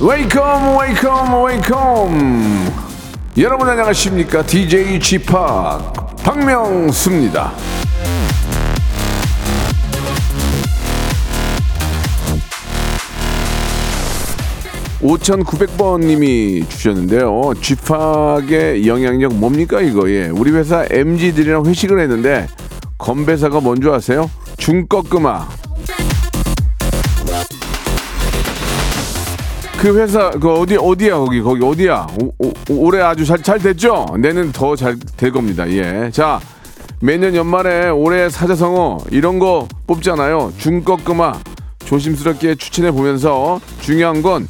Welcome, welcome, welcome. 여러분 안녕하십니까? DJ p 박명수입니다. 5900번님이 주셨는데요. 쥐팍의 영향력 뭡니까 이거? 예. 우리 회사 MG들이랑 회식을 했는데 건배사가 뭔 줄 아세요? 중꺾음아. 그 회사 그 어디 어디야 거기 거기 어디야? 오, 오, 올해 아주 잘 잘 됐죠? 내년 더 잘 될 겁니다. 예. 자 매년 연말에 올해 사자성어 이런 거 뽑잖아요. 중꺾음아 조심스럽게 추천해 보면서 중요한 건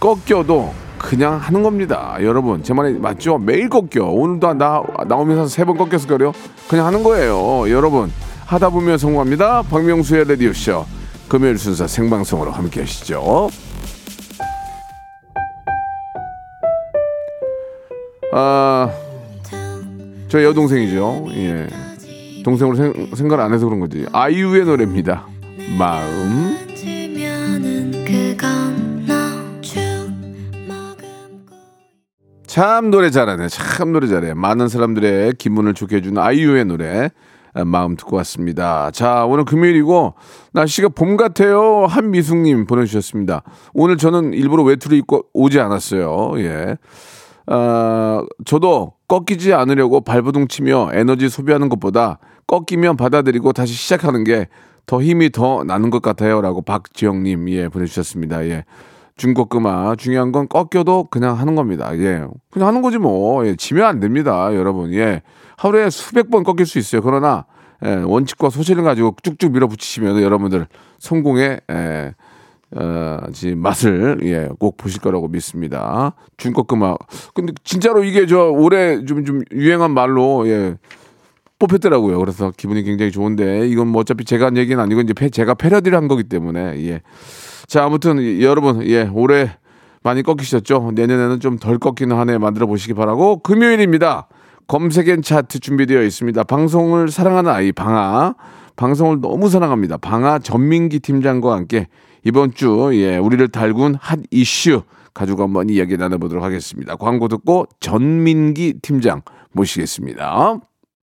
꺾여도 그냥 하는 겁니다. 여러분 제 말이 맞죠? 매일 꺾여. 오늘도 나 나오면서 세 번 꺾였을 거요. 그냥 하는 거예요. 여러분 하다 보면 성공합니다. 박명수의 라디오 쇼 금요일 순서 생방송으로 함께 하시죠. 아, 저 여동생이죠. 예. 동생으로 생, 생각 안 해서 그런 거지. 아이유의 노래입니다. 마음. 참 노래 잘하네. 참 노래 잘해. 많은 사람들의 기분을 좋게 해주는 아이유의 노래. 아, 마음 듣고 왔습니다. 자, 오늘 금요일이고, 날씨가 봄 같아요. 한미숙님 보내주셨습니다. 오늘 저는 일부러 외투를 입고 오지 않았어요. 예. 아, 저도 꺾이지 않으려고 발버둥 치며 에너지 소비하는 것보다 꺾이면 받아들이고 다시 시작하는 게 더 힘이 더 나는 것 같아요. 라고 박지영님, 예, 보내주셨습니다. 예. 중고금아 중요한 건 꺾여도 그냥 하는 겁니다. 예, 그냥 하는 거지 뭐. 예, 지면 안 됩니다, 여러분. 예, 하루에 수백 번 꺾일 수 있어요. 그러나 예, 원칙과 소신을 가지고 쭉쭉 밀어붙이시면 여러분들 성공의 예, 어, 지 맛을 예, 꼭 보실 거라고 믿습니다. 중고금아. 근데 진짜로 이게 저 올해 좀 좀 유행한 말로 예. 뽑혔더라고요. 그래서 기분이 굉장히 좋은데 이건 뭐 어차피 제가 한 얘기는 아니고 이제 패- 제가 패러디를 한 거기 때문에 예. 자 아무튼 이- 여러분 예 올해 많이 꺾이셨죠? 내년에는 좀 덜 꺾이는 한 해 만들어 보시기 바라고 금요일입니다. 검색엔 차트 준비되어 있습니다. 방송을 사랑하는 아이 방아 방송을 너무 사랑합니다. 방아 전민기 팀장과 함께 이번 주 예, 우리를 달군 핫 이슈 가지고 한번 이야기 나눠보도록 하겠습니다. 광고 듣고 전민기 팀장 모시겠습니다.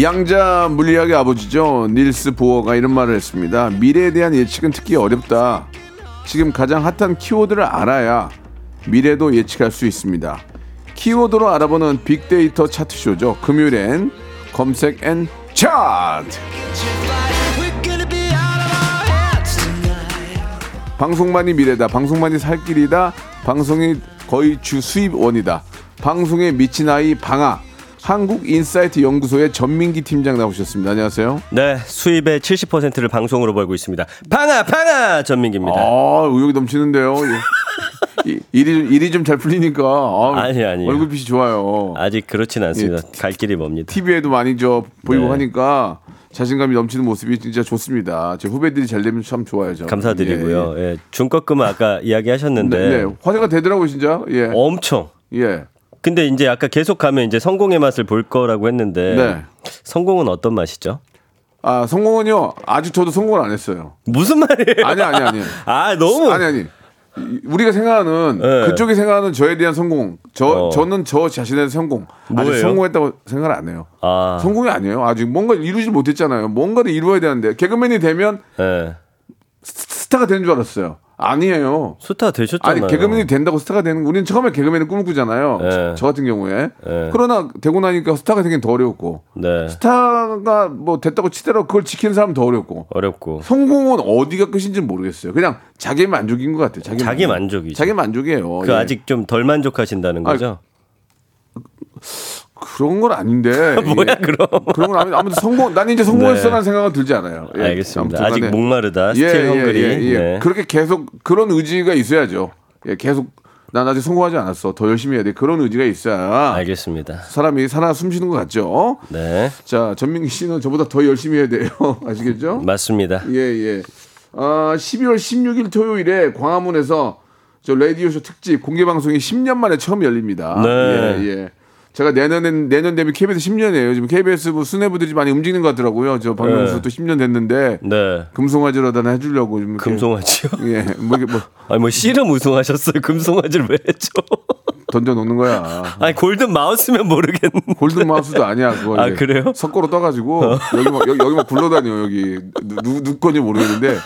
양자 물리학의 아버지죠. 닐스 보어가 이런 말을 했습니다. 미래에 대한 예측은 특히 어렵다. 지금 가장 핫한 키워드를 알아야 미래도 예측할 수 있습니다. 키워드로 알아보는 빅데이터 차트쇼죠. 금요일엔 검색 N 차트. 방송만이 미래다. 방송만이 살 길이다. 방송이 거의 주 수입원이다. 방송에 미친 아이 방아. 한국인사이트 연구소의 전민기 팀장 나오셨습니다. 안녕하세요. 네, 수입의 70%를 방송으로 벌고 있습니다. 방아, 방아! 전민기입니다. 아, 의욕이 넘치는데요. 이- 이- 일이 일이 좀 잘 풀리니까 아, 아니, 아니요. 얼굴빛이 좋아요. 아직 그렇진 않습니다. 예, 갈 길이 멉니다. TV에도 많이 저 보이고 네. 하니까 자신감이 넘치는 모습이 진짜 좋습니다. 제 후배들이 잘 되면 참 좋아요. 저. 감사드리고요. 예, 예, 중꺾음은 아까 예. 이야기하셨는데 네, 네. 화제가 되더라고 요 진짜. 예. 엄청. 예. 근데 이제 아까 계속 가면 이제 성공의 맛을 볼 거라고 했는데 네. 성공은 어떤 맛이죠? 아 성공은요. 아직 저도 성공을 안 했어요. 무슨 말이에요? 아니 아니 아니. 아, 너무 아니 아니. 이- 우리가 생각하는 네. 그쪽이 생각하는 저에 대한 성공, 저 어. 저는 저 자신의 성공 아직 뭐예요? 성공했다고 생각을 안 해요. 아. 성공이 아니에요. 아직 뭔가 이루지 못했잖아요. 뭔가를 이루어야 되는데 개그맨이 되면 예. 스- 스타가 되는 줄 알았어요. 아니에요. 스타 되셨잖아요. 아니 개그맨이 된다고 스타가 되는 우리는 처음에 개그맨을 꿈을 꾸잖아요. 네. 저, 저 같은 경우에. 네. 그러나 되고 나니까 스타가 되긴 더 어려웠고. 네. 스타가 뭐 됐다고 치더라도 그걸 지키는 사람은 더 어렵고. 어렵고. 성공은 어디가 끝인지 는 모르겠어요. 그냥 자기 만족인 것 같아요. 자기, 자기 만족이죠. 자기 만족이에요. 그 예. 아직 좀 덜 만족하신다는 아, 거죠? 그런 건 아닌데. 뭐야, 예. 그럼? 그런 건 아무튼 아무튼 성공. 난 이제 성공했어라는 네. 생각은 들지 않아요. 예. 알겠습니다. 아직. 목마르다. still hungry. 네. 그렇게 계속 그런 의지가 있어야죠. 예, 계속 난 아직 성공하지 않았어. 더 열심히 해야 돼. 그런 의지가 있어야 알겠습니다. 사람이 살아 숨쉬는 것 같죠. 네. 자, 전민기 씨는 저보다 더 열심히 해야 돼요. 아시겠죠? 맞습니다. 예, 예. 아, 12월 16일 토요일에 광화문에서 저 라디오쇼 특집 공개 방송이 10년 만에 처음 열립니다. 네. 예, 예. 제가 내년엔 내년 되면 KBS 10년이에요. 지금 KBS 뭐 수뇌부들이 많이 움직이는 것 같더라고요. 저 박명수 네. 또 10년 됐는데 네. 금송아지로 하나 해주려고 좀 금송아지요? 예, 뭐 이게 뭐 아니 뭐 씨름 우승하셨어요. 금송아지를 왜 했죠? 던져 놓는 거야. 아니 골든 마우스면 모르겠는데. 골든 마우스도 아니야 그거. 아, 그래요? 석고로 떠가지고 여기 막 여기, 여기 막 굴러다녀 여기 누, 누 건지 모르겠는데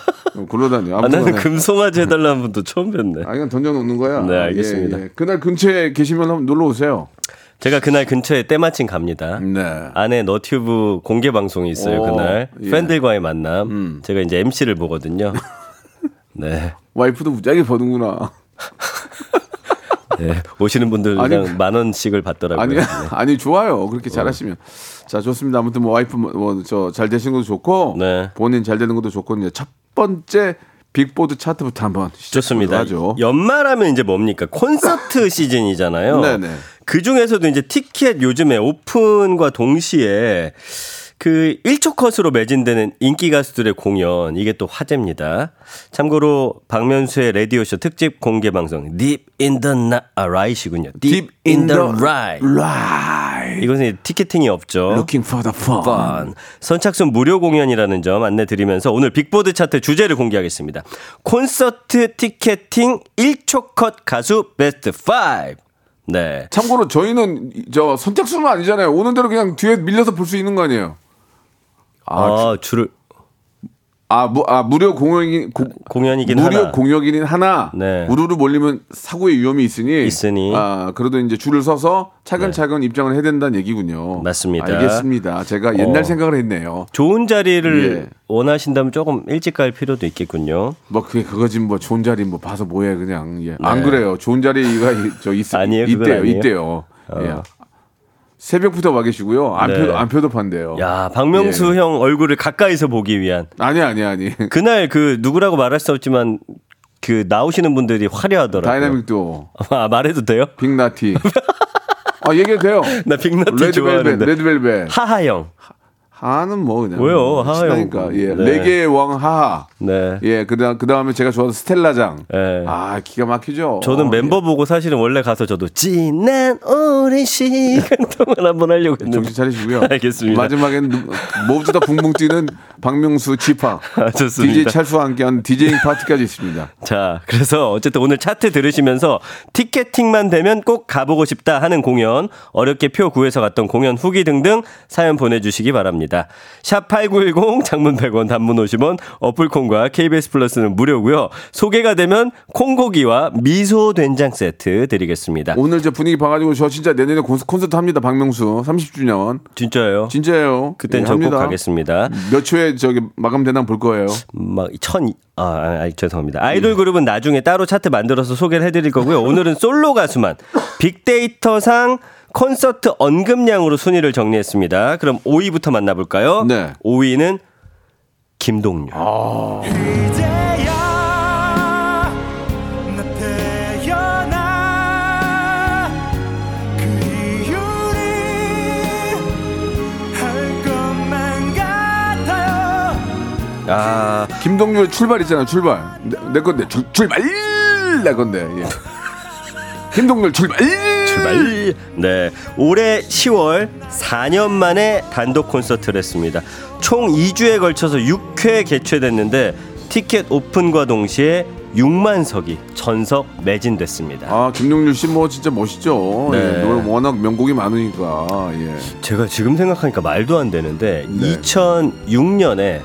굴러다녀. 아, 나는. 금송아지 해달라는 분도 처음 뵀네. 아, 그냥 던져 놓는 거야. 네, 알겠습니다. 예, 예. 그날 근처에 계시면 한번 놀러 오세요. 제가 그날 근처에 때마침 갑니다. 네. 안에 너튜브 공개 방송이 있어요. 오, 그날 예. 음. 팬들과의 만남. 제가 이제 MC를 보거든요. 네. 와이프도 무지하게 버는구나. 네. 오시는 분들 아니, 그냥 만 원씩을 받더라고요. 아니, 네. 아니 좋아요. 그렇게 잘하시면. 자, 좋습니다. 아무튼 뭐 와이프 뭐 저 잘 되시는 것도 좋고 네. 본인 잘 되는 것도 좋고 이제 첫 번째 빅보드 차트부터 한번 좋습니다. 하죠. 연말하면 이제 뭡니까? 콘서트 시즌이잖아요. 네네. 그 중에서도 이제 티켓 요즘에 오픈과 동시에 그 1초 컷으로 매진되는 인기 가수들의 공연 이게 또 화제입니다. 참고로 박명수의 라디오 쇼 특집 공개 방송 Deep in the Night이군요. Deep in the Night. Right. 이것은 티켓팅이 없죠. Looking for the fun. fun. 선착순 무료 공연이라는 점 안내 드리면서 오늘 빅보드 차트 주제를 공개하겠습니다. 콘서트 티켓팅 1초 컷 가수 베스트 5. 네. 참고로 저희는 저 선착순은 아니잖아요. 오는 대로 그냥 뒤에 밀려서 볼 수 있는 거 아니에요. 아, 줄을 아, 무, 아 무료 공연이 고, 공연이긴 무료 하나. 공연이긴 하나 네. 우르르 몰리면 사고의 위험이 있으니 있으니. 네. 아 그래도 이제 줄을 서서 차근차근 입장을 해야 된다는 얘기군요. 맞습니다. 알겠습니다. 제가 옛날 어. 생각을 했네요. 좋은 자리를 예. 원하신다면 조금 일찍 갈 필요도 있겠군요. 뭐 그게 그거지 뭐 좋은 자리 뭐 봐서 뭐해 그냥 예. 안 그래요. 좋은 자리가 이- 저 있, 네. 아니에요? 있대요. 아니에요? 있대요. 어. 예. 새벽부터 와 계시고요. 안표도 네. 안표도 판대요. 야, 박명수 예. 형 얼굴을 가까이서 보기 위한 아니 아니 아니. 그날 그 누구라고 말할 수 없지만 그 나오시는 분들이 화려하더라고요. 다이나믹 듀오 아, 말해도 돼요? 빅나티. 아 얘기해도 돼요. 나 빅나티 레드벨벳, 좋아하는데. 레드벨벳. 하하 형. 하는 뭐 그냥. 왜요? 뭐 하하 친하니까. 형. 예. 네. 레게의 왕 하하. 네. 예. 그다음 그 다음에 제가 좋아하는 스텔라장. 예. 아 기가 막히죠. 저는 멤버 보고 사실은 원래 가서 저도 지난 오랜 시간 동안 한번 하려고 예. 했는데 정신 차리시고요. 알겠습니다. 마지막에는 누- 모두 다 붕붕 뛰는 박명수 지파. 아, 좋습니다. DJ 찰수와 함께한 디제잉 파티까지 있습니다. 자, 그래서 어쨌든 오늘 차트 들으시면서 티켓팅만 되면 꼭 가보고 싶다 하는 공연, 어렵게 표 구해서 갔던 공연 후기 등등 사연 보내주시기 바랍니다. 샵 8910 장문 100원 단문 50원 어플콘과 KBS 플러스는 무료고요. 소개가 되면 콩고기와 미소 된장 세트 드리겠습니다. 오늘 저 분위기 봐가지고 저 진짜 내년에 콘- 콘서트 합니다. 박명수 30주년. 진짜예요? 진짜예요. 그땐 예, 저꼭 합니다. 가겠습니다. 몇 초에 저기 마감되나 볼 거예요. 막 천, 아, 아, 아, 죄송합니다. 아이돌 그룹은 나중에 따로 차트 만들어서 소개를 해드릴 거고요. 오늘은 솔로 가수만 빅데이터상 콘서트 언급량으로 순위를 정리했습니다. 그럼 5위부터 만나볼까요? 네. 5위는 김동률. 아, 김동률 출발 있잖아 출발 내, 내 건데 출, 출발 내 건데 예. 김동률 출발 출발. 네. 올해 10월 4년 만에 단독 콘서트를 했습니다. 총 2주에 걸쳐서 6회 개최됐는데 티켓 오픈과 동시에 6만 석이 전석 매진됐습니다. 아 김동률 씨 뭐 진짜 멋있죠 네. 예, 노래 워낙 명곡이 많으니까 예. 제가 지금 생각하니까 말도 안 되는데 네. 2006년에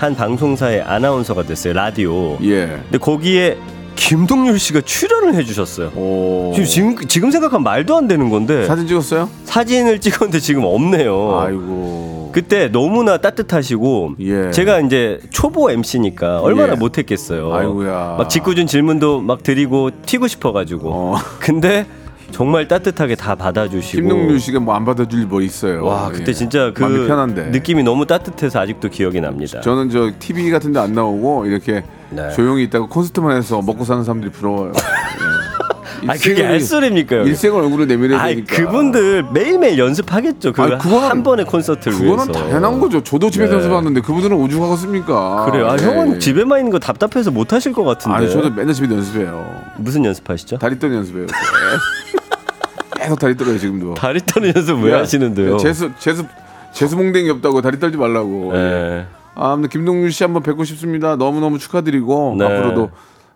한 방송사의 아나운서가 됐어요. 라디오. 예. 근데 거기에 김동률 씨가 출연을 해주셨어요. 오. 지금, 지금 생각하면 말도 안 되는 건데 사진 찍었어요? 사진을 찍었는데 지금 없네요. 아이고. 그때 너무나 따뜻하시고 예. 제가 이제 초보 MC니까 얼마나 예. 못했겠어요. 아이고야. 막 짓궂은 질문도 막 드리고 튀고 싶어가지고. 어. 근데 정말 따뜻하게 다 받아주시고. 김동률 씨가 뭐 안 받아줄 뭐 있어요. 와 그때 예. 진짜 그. 느낌이 너무 따뜻해서 아직도 기억이 납니다. 저는 저 TV 같은 데 안 나오고 이렇게 네. 조용히 있다가 콘서트만 해서 먹고 사는 사람들이 부러워요. 예. 아 그게 알소리입니까? 일생을 얼굴을 내밀어야 아이 되니까. 그분들 매일매일 연습하겠죠. 그 아니, 그거는- 한 번의 콘서트를 그거는 위해서. 당연한 거죠. 저도 집에서 네. 연습하는데 그분들은 오죽하겠습니까? 그래요. 아, 예. 형은 집에만 있는 거 답답해서 못 하실 것 같은데. 아니 저도 맨날 집에 연습해요. 무슨 연습하시죠? 다리 떠는 연습해요. 계속 다리 떨어요 지금도. 다리 떠는 연습 왜 야, 하시는데요? 재수 재수 재수 몽댕이 없다고 다리 떨지 말라고. 예. 아, 근데 김동률 씨 한번 뵙고 싶습니다. 너무 너무 축하드리고 네. 앞으로도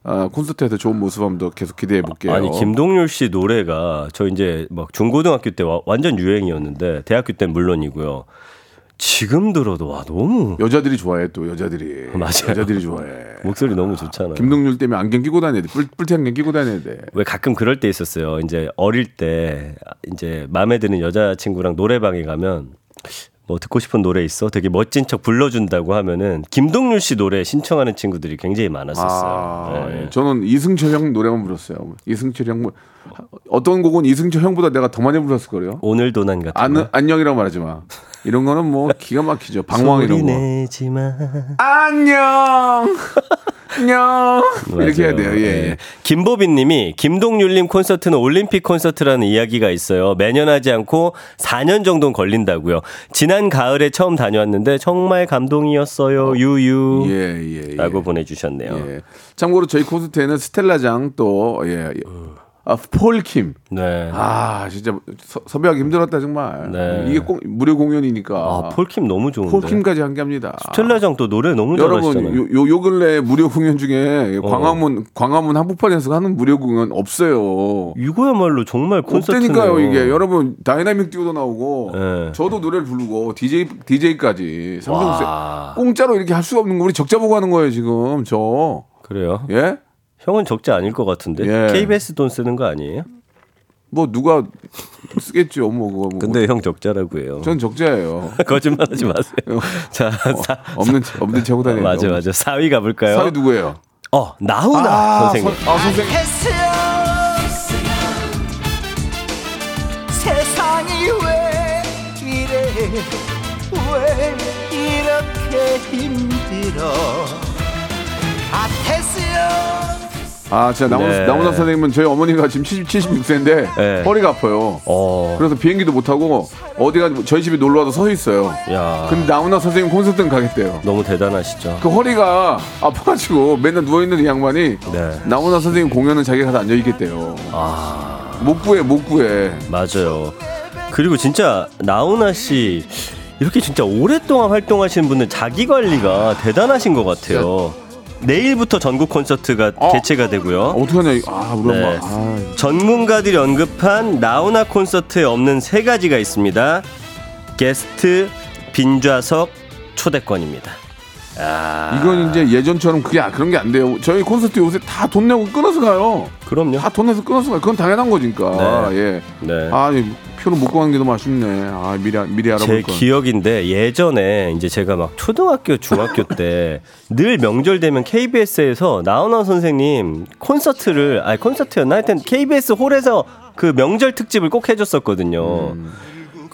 아, 콘서트에서 좋은 모습 한번 더 계속 기대해 볼게요. 아니 김동률 씨 노래가 저 이제 막 중고등학교 때 와- 완전 유행이었는데 대학교 때는 물론이고요. 지금 들어도 와 너무 여자들이 좋아해 또 여자들이. 맞아요. 여자들이 좋아해. 목소리 너무 좋잖아요. 김동률 때문에 안경 끼고 다녀야 돼. 뿔, 뿔테 안경 끼고 다녀야 돼. 왜 가끔 그럴 때 있었어요. 이제 어릴 때 이제 마음에 드는 여자친구랑 노래방에 가면 뭐 듣고 싶은 노래 있어? 되게 멋진 척 불러준다고 하면은 김동률 씨 노래 신청하는 친구들이 굉장히 많았었어요. 아, 예. 저는 이승철 형 노래만 불렀어요. 이승철 형 뭐- 어떤 곡은 이승철 형보다 내가 더 많이 불렀을 거예요. 오늘도 난 같은 안, 거. 안녕이라고 말하지 마. 이런 거는 뭐 기가 막히죠. 방황 이런 거. 안녕. 안녕. 이렇게 해야 돼요. 예, 예. 네. 김보빈 님이 김동률 님 콘서트는 올림픽 콘서트라는 이야기가 있어요. 매년 하지 않고 4년 정도는 걸린다고요. 지난 가을에 처음 다녀왔는데 정말 감동이었어요. 유유. 예, 예, 예. 라고 보내 주셨네요. 예. 참고로 저희 콘서트에는 스텔라장 또 예. 예. 아, 폴킴. 네. 아, 진짜 서, 섭외하기 힘들었다 정말. 네. 이게 꼭 무료 공연이니까. 아, 폴킴 너무 좋은데. 폴킴까지 함께 합니다. 스텔라장 또 노래 너무 여러분 잘하시잖아요. 요, 요, 요 근래 무료 공연 중에 광화문 광화문 한복판에서 하는 무료 공연 없어요. 이거야말로 정말 콘서트네요. 없다니까요 이게 여러분 다이나믹 듀오도 나오고 네. 저도 노래를 부르고 DJ DJ까지 삼성. 공짜로 이렇게 할 수가 없는 거 우리 적자 보고 하는 거예요 지금 저 그래요? 예? 형은 적자 아닐 것 같은데. 예. KBS 돈 쓰는 거 아니에요? 뭐 누가 쓰겠죠 뭐 그거 뭐. 근데 형 적자라고 해요. 전 적자예요. 거짓말하지 마세요. 자, 사, 없는 없는 채고 다니는 맞아 맞아. 4위 가볼까요? 사위 누구예요? 어 나훈아 선생님. 선- 아 선생 세상이 왜 이래 왜 이렇게 힘들어 아테스요 아 진짜 나훈아 네. 나훈아 선생님은 저희 어머니가 지금 70, 76세인데 네. 허리가 아파요. 어. 그래서 비행기도 못 타고 어디가 저희 집에 놀러 와서 서 있어요. 야. 근데 나훈아 선생님 콘서트는 가겠대요. 너무 대단하시죠. 그 허리가 아파가지고 맨날 누워 있는 이 양반이 네. 나훈아 선생님 공연은 자기가 가서 앉아 있겠대요. 아 못 구해 못 구해. 맞아요. 그리고 진짜 나훈아 씨 이렇게 진짜 오랫동안 활동하시는 분은 자기 관리가 대단하신 것 같아요. 내일부터 전국 콘서트가 어. 개최가 되고요. 어떡하냐 이- 아 우리 네. 아, 전문가들이 언급한 나훈아 콘서트에 없는 세 가지가 있습니다. 게스트, 빈좌석, 초대권입니다. 아, 이건 이제 예전처럼 그게 아- 그런 게 안 돼요. 저희 콘서트 요새 다 돈 내고 끊어서 가요. 그럼요. 다돈 내서 가요. 그건 당연한 거니까. 네. 예. 네. 아, 이 표를 못 구하는 게 너무 아쉽네. 아, 미리 아- 미리 제 알아볼 걸. 기억인데 예전에 이제 제가 막 초등학교 중학교 때 늘 명절 되면 KBS에서 나훈아 선생님 콘서트를 아니 콘서트였나 하여튼 KBS 홀에서 그 명절 특집을 꼭 해줬었거든요. 음.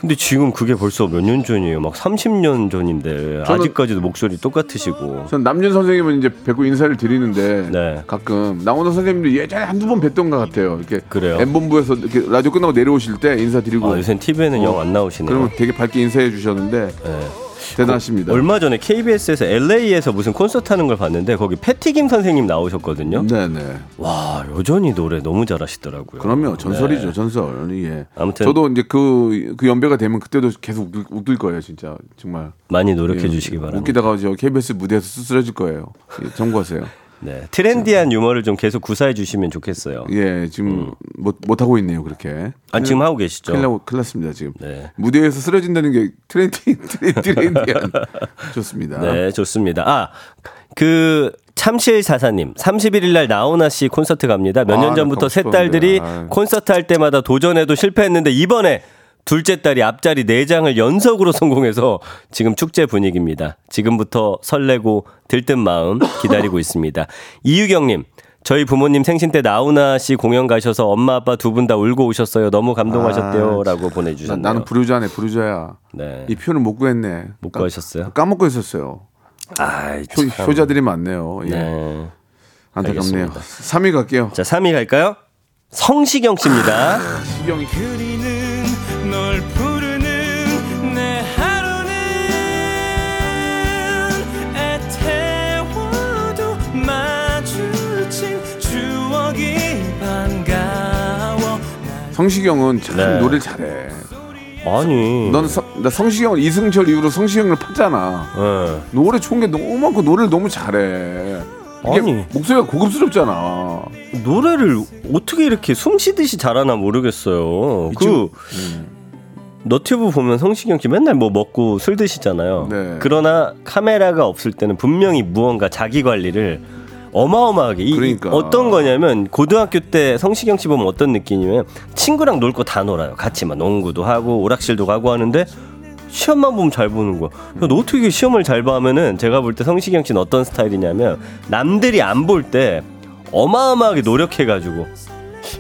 근데 지금 그게 벌써 몇 년 전이에요. 막 30년 전인데 아직까지도 목소리 똑같으시고. 전 남준 선생님은 이제 뵙고 인사를 드리는데 네. 가끔 나훈아 선생님도 예전에 한두 번 뵀던 것 같아요. 이렇게 그래요? M본부에서 이렇게 라디오 끝나고 내려오실 때 인사 드리고 아, 요새 TV에는 영안 나오시네요. 그러면 되게 밝게 인사해 주셨는데 네. 대단하십니다. 얼마 전에 KBS에서 LA에서 무슨 콘서트 하는 걸 봤는데 거기 패티김 선생님 나오셨거든요. 네네. 와 여전히 노래 너무 잘하시더라고요. 그럼요 전설이죠 네. 전설. 예. 아무튼 저도 이제 그, 그 연배가 되면 그때도 계속 웃길 거예요 진짜 정말. 많이 노력해 예. 주시기 바랍니다. 웃기다가 저 KBS 무대에서 쓰러질 거예요. 예, 참고하세요. 네. 트렌디한 유머를 좀 계속 구사해 주시면 좋겠어요. 예, 지금 못, 못 하고 있네요, 그렇게. 아, 지금 하고 계시죠? 큰일, 나고, 큰일 났습니다, 지금. 네. 무대에서 쓰러진다는 게 트렌디, 트렌디, 트렌디한. 좋습니다. 네, 좋습니다. 아, 그 참실 사사님 31일 날 나훈아 씨 콘서트 갑니다. 몇 아, 년나 전부터 세 싶었는데. 딸들이. 콘서트 할 때마다 도전해도 실패했는데 이번에 둘째 딸이 앞자리 4장을 연속으로 성공해서 지금 축제 분위기입니다. 지금부터 설레고 들뜬 마음 기다리고 있습니다. 이유경님, 저희 부모님 생신 때 나훈아 씨 공연 가셔서 엄마 아빠 두 분 다 울고 오셨어요. 너무 감동하셨대요. 라고 나, 보내주셨네요. 나는 부르자네, 부르자야. 네. 이 표현을 못 구했네. 못 까- 구하셨어요? 까먹고 있었어요. 아이, 효, 참. 효자들이 많네요. 예. 네. 안타깝네요. 알겠습니다. 3위 갈게요. 자, 3위 갈까요? 성시경 씨입니다. 시경 성시경은 참 네. 노래를 잘해. 아니. 너는 성, 나 성시경을 이승철 이후로 성시경을 팠잖아. 예. 노래 좋은 게 너무 많고 노래를 너무 잘해. 아니. 목소리가 고급스럽잖아. 노래를 어떻게 이렇게 숨 쉬듯이 잘하나 모르겠어요. 그 너튜브 보면 성시경 씨 맨날 뭐 먹고 술 드시잖아요. 네. 그러나 카메라가 없을 때는 분명히 무언가 자기 관리를 어마어마하게 이- 그러니까. 어떤 거냐면 고등학교 때 성시경 씨 보면 어떤 느낌이냐면 친구랑 놀 거 다 놀아요. 같이 막 농구도 하고 오락실도 가고 하는데 시험만 보면 잘 보는 거야. 어떻게 시험을 잘 봐하면은 제가 볼 때 성시경 씨는 어떤 스타일이냐면 남들이 안 볼 때 어마어마하게 노력해가지고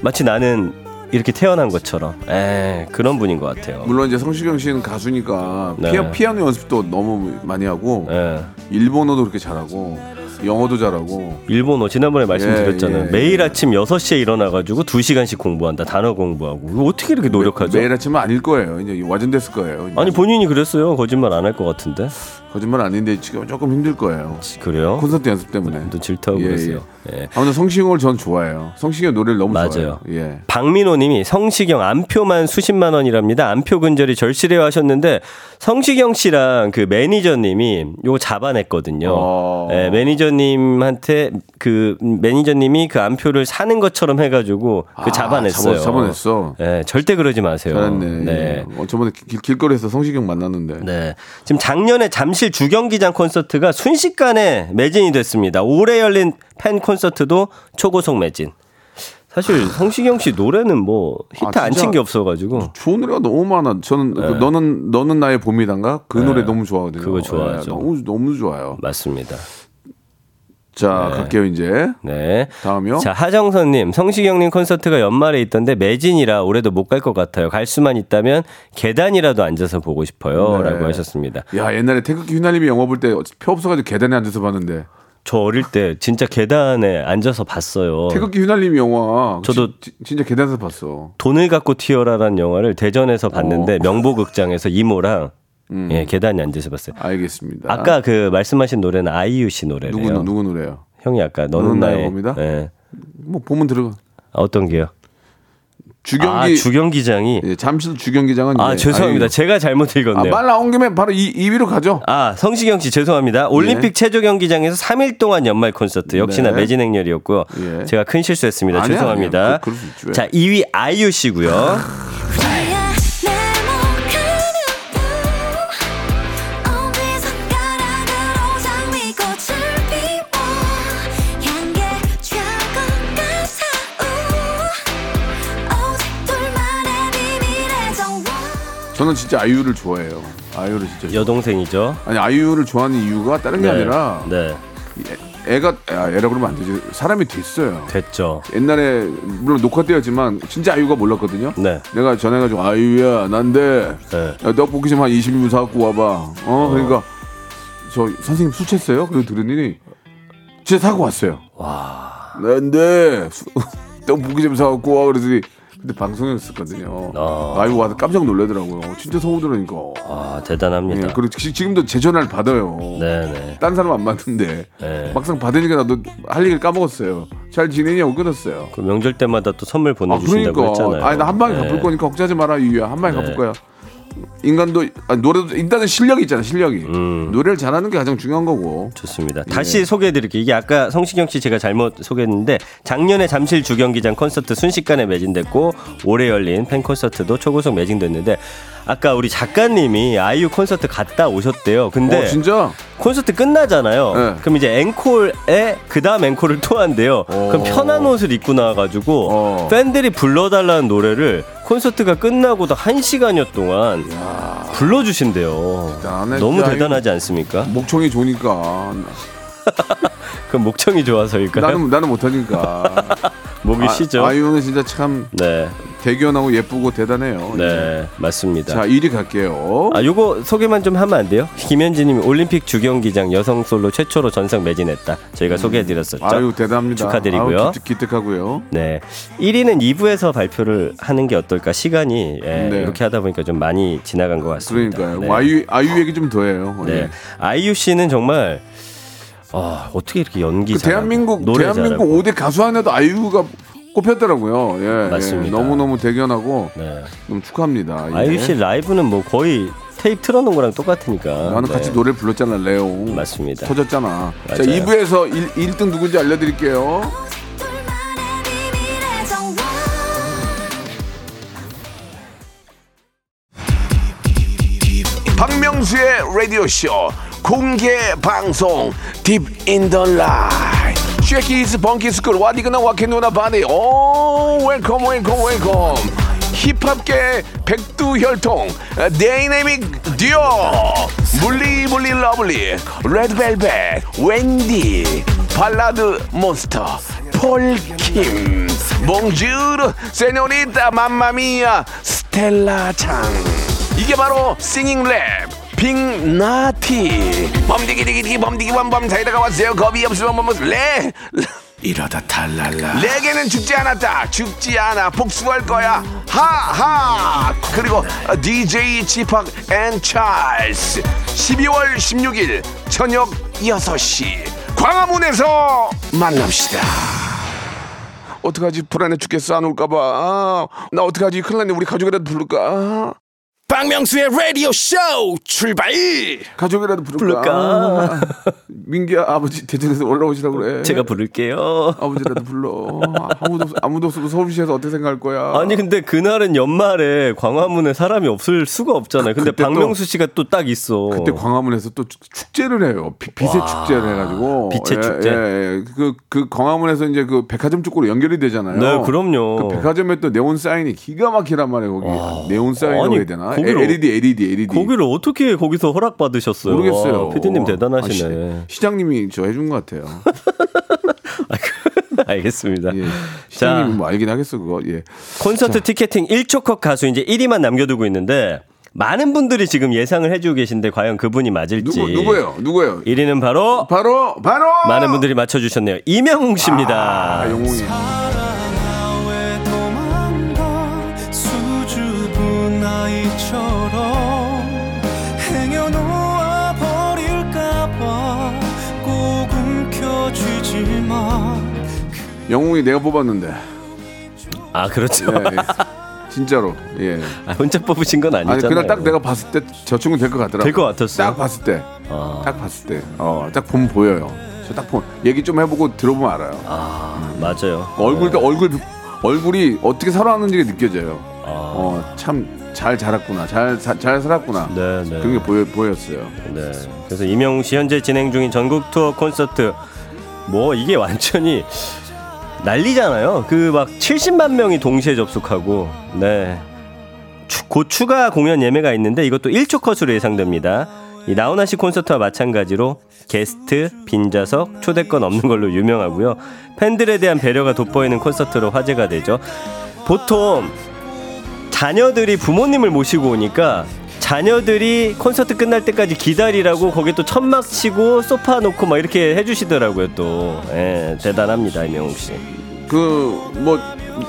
마치 나는 이렇게 태어난 것처럼 에 그런 분인 것 같아요. 물론 이제 성시경 씨는 가수니까 네. 피아, 피아노 연습도 너무 많이 하고 예. 일본어도 그렇게 잘하고 영어도 잘하고 일본어 지난번에 말씀드렸잖아요. 예, 예. 매일 아침 6시에 일어나 가지고 2시간씩 공부한다. 단어 공부하고. 어떻게 이렇게 노력하죠? 매 일 아침은 아닐 거예요. 이제 와전 됐을 거예요. 이제. 아니 본인이 그랬어요. 거짓말 안 할 것 같은데. 거짓말 아닌데 지금 조금 힘들 거예요. 그래요? 콘서트 연습 때문에. 또 질투하고 예, 그랬어요. 예. 아무튼 성시경을 전 좋아해요. 성시경 노래를 너무 맞아요. 좋아해요. 예. 박민호님이 성시경 안표만 수십만 원이랍니다. 안표 근절이 절실해요 하셨는데 성시경 씨랑 그 매니저님이 요거 잡아냈거든요. 어. 예, 매니저님한테 그 매니저님이 그 안표를 사는 것처럼 해가지고 그 아, 잡아냈어요. 잡아- 잡아 냈어. 예, 절대 그러지 마세요. 잘했네. 네. 예. 어, 저번에 길, 길거리에서 성시경 만났는데. 네. 지금 작년에 잠실 주경기장 콘서트가 순식간에 매진이 됐습니다. 올해 열린 팬 콘서트도 초고속 매진. 사실 성시경 씨 노래는 뭐 히트 아, 안 진짜 친게 없어가지고 좋은 노래가 너무 많아. 저는 그 너는 너는 나의 봄이단가 그 노래 너무 좋아하거든요. 네. 그거 좋아하죠. 예, 너무 너무 좋아요. 맞습니다. 자 갈게요 이제 네. 다음이요. 자 하정선님 성시경님 콘서트가 연말에 있던데 매진이라 올해도 못 갈 것 같아요. 갈 수만 있다면 계단이라도 앉아서 보고 네. 싶어요.라고 하셨습니다. 야 옛날에 태극기 휘날림이 영화 볼 때 표 없어가지고 계단에 앉아서 봤는데 저 어릴 때 진짜 계단에 앉아서 봤어요. 태극기 휘날림이 영화 저도 지- 진짜 계단에서 봤어. 돈을 갖고 튀어라라는 영화를 대전에서 봤는데 어. 명보극장에서 이모랑 음. 예, 계단에 앉아서 봤어요. 알겠습니다. 아까 그 말씀하신 노래는 아이유 씨 노래래요. 누구 누구 노래요? 형이 아까 너는 나의 봄이다? 예. 뭐 보면 들어가. 어떤 게요? 주경기 아 주경기장이 예, 잠실 주경기장은 아 이제 죄송합니다. 아이유. 제가 잘못 아, 읽었네요. 말 나온 김에 바로 이 2위로 가죠. 아, 성시경 씨 죄송합니다. 올림픽 예. 체조 경기장에서 3일 동안 연말 콘서트 역시나 네. 매진 행렬이었고요. 예. 제가 큰 실수했습니다. 아니야, 죄송합니다. 아니야. 그-. 자, 2위 아이유 씨고요. 저는 진짜 아이유를 좋아해요. 아이유를 진짜. 좋아- 여동생이죠. 아니 아이유를 좋아하는 이유가 다른 게 네. 아니라 네. 애, 가 아, 애라 그러면 안 되지. 사람이 됐어요. 됐죠. 옛날에 물론 녹화 때였지만 진짜 아이유가 몰랐거든요. 네. 내가 전해가지고 아이유야 난데 네. 야, 떡볶이 좀 한 20인 사갖고 와봐. 어, 그러니까 저 선생님 술 챘어요? 그리고 들으니 진짜 사고 왔어요. 와. 난데 수- 떡볶이 좀 사갖고 와 그러더니 근데 방송이었었거든요. 어. 아이고 와서 깜짝 놀라더라고요. 진짜 서우 들으니까. 아, 대단합니다. 예, 그리고 지- 지금도 제 전화를 받아요. 네, 네. 딴 사람 안 받는데 네. 막상 받으니까 나도 할 얘기를 까먹었어요. 잘 지내냐고 끊었어요. 그 명절 때마다 또 선물 아 보내주신다고 그러니까 했잖아요. 아니 나 한 방에 네. 갚을 거니까 걱정하지 마라 이유야 한 방에 네. 갚을 거야. 인간도 아, 노래도 일단은 실력이 있잖아 실력이 음. 노래를 잘하는 게 가장 중요한 거고 좋습니다. 다시 소개해드릴게요. 이게 아까 성시경 씨 제가 잘못 소개했는데 작년에 잠실 주경기장 콘서트 순식간에 매진됐고 올해 열린 팬 콘서트도 초고속 매진됐는데 아까 우리 작가님이 아이유 콘서트 갔다 오셨대요. 근데 어 진짜 콘서트 끝나잖아요. 네. 그럼 이제 앵콜에 그 다음 앵콜을 또 한대요. 그럼 편한 옷을 입고 나와가지고 어. 팬들이 불러달라는 노래를 콘서트가 끝나고도 한 시간여 동안 불러주신대요. 대단하네, 너무. 대단하지 않습니까? 목청이 좋으니까 그 목청이 좋아서일까요? 나는 나는 못하니까 목이 쉬죠. 아, 아이유는 진짜 참 네, 대견하고 예쁘고 대단해요. 네, 맞습니다. 자 1위 갈게요. 아, 요거 소개만 좀 하면 안 돼요? 김현진님이 올림픽 주경기장 여성 솔로 최초로 전상 매진했다. 저희가 소개해드렸었죠. 아유 대단합니다. 축하드리고요. 아유, 기특, 기특하고요. 네. 1위는 2부에서 발표를 하는 게 어떨까? 시간이 예, 네. 이렇게 하다 보니까 좀 많이 지나간 것 같습니다. 그러니까요. 네. 아이유 아이유 얘기 좀 더 해요. 네. 예. 아이유 씨는 정말 아, 어떻게 이렇게 연기 그 대한민국 대한민국 잘하고. 5대 가수 안에도 아이유가 꼽혔더라고요. 예, 맞습니다. 너무 너무 대견하고 네. 너무 축하합니다. 예. 아이유 씨 라이브는 뭐 거의 테이프 틀어놓은 거랑 똑같으니까. 나는 네. 같이 노래 불렀잖아, 레옹. 맞습니다. 터졌잖아. 자, 맞아요. 2부에서 1, 등 누군지 알려드릴게요. 박명수의 라디오 쇼 공개 방송 딥 인더 라이 쉐키스 벙키스쿨 와디그나 와케누나 바디 오 웰컴 웰컴 웰컴 힙합계 백두혈통 데이내믹 듀오 물리물리 러블리 레드벨벳 웬디 발라드 몬스터 폴킴 몽주르 세뇨리타 맘마미아 스텔라 창 이게 바로 singing rap 빅나티 범디기디기디 범디기 범범 사이다가 왔어요. 겁이 없으면 범범 레 이러다 탈랄라. 레게는 죽지 않았다. 죽지 않아. 복수할 거야. 하하. 그리고 DJ 지팍 and 찰스. 12월 16일 저녁 6시. 광화문에서 만납시다. 어떡하지? 불안해 죽겠어. 안 올까봐. 아, 나 어떡하지? 큰일 났네. 우리 가족이라도 부를까 박명수의 라디오 쇼 출발 가족이라도 부를까? 부를까? 아, 민기야 아버지 대전에서 올라오시라고 그래. 제가 부를게요. 아버지라도 불러. 아무도 없- 아무도 없어도 서울시에서 어떻게 생각할 거야? 아니 근데 그날은 연말에 광화문에 사람이 없을 수가 없잖아요. 근데 박명수 씨가 또 딱 있어. 그때 광화문에서 또 축- 축제를 해요. 비, 빛의 축제를 해가지고. 빛의 예, 축제. 예, 예. 그, 그 광화문에서 이제 그 백화점 쪽으로 연결이 되잖아요. 네, 그럼요. 그 백화점에 또 네온 사인이 기가 막히란 말이에요. 거기 네온 사인이라고 아니, 해야 되나? 거기를- LED, LED, LED. 거기를 어떻게 거기서 허락 받으셨어요? 모르겠어요. 피디님 아, 대단하시네. 시, 장님이 저 해준 것 같아요. 알겠습니다. 예. 자, 시장님이 뭐 알긴 하겠어 그거. 예. 콘서트 티켓팅 1초 컷 가수 이제 1위만 남겨두고 있는데 많은 분들이 지금 예상을 해주고 계신데 과연 그분이 맞을지. 누구 누구예요? 누구예요? 1위는 바로 바로 바로 많은 분들이 맞춰주셨네요. 이명웅 씨입니다. 아, 영웅이. 영웅이 내가 뽑았는데. 아 그렇죠. 예, 예. 진짜로. 예. 아, 혼자 뽑으신 건 아니잖아요. 아니 그날 딱 내가 봤을 때 저 친구 될 것 같더라고. 될 것 같았어요? 딱 봤을 때. 아. 딱 봤을 때. 어, 딱 보면 보여요. 저 딱 보면 얘기 좀 해보고 들어보면 알아요. 아 맞아요. 얼굴도 얼굴 얼굴이 어떻게 살아왔는지가 느껴져요. 아. 어, 참 잘 자랐구나. 잘 사- 잘 살았구나. 네, 네. 그런 게 보여 보였어요. 네. 그래서 이명웅 씨 현재 진행 중인 전국 투어 콘서트 뭐 이게 완전히 난리잖아요. 그 막 70만 명이 동시에 접속하고 네. 추- 곧 추가 공연 예매가 있는데 이것도 1초 컷으로 예상됩니다. 이 나훈아 씨 콘서트와 마찬가지로 게스트, 빈자석, 초대권 없는 걸로 유명하고요. 팬들에 대한 배려가 돋보이는 콘서트로 화제가 되죠. 보통 자녀들이 부모님을 모시고 오니까 자녀들이 콘서트 끝날 때까지 기다리라고 거기 또 천막 치고 소파 놓고 막 이렇게 해주시더라고요 또 예, 대단합니다 이명웅 씨. 그 뭐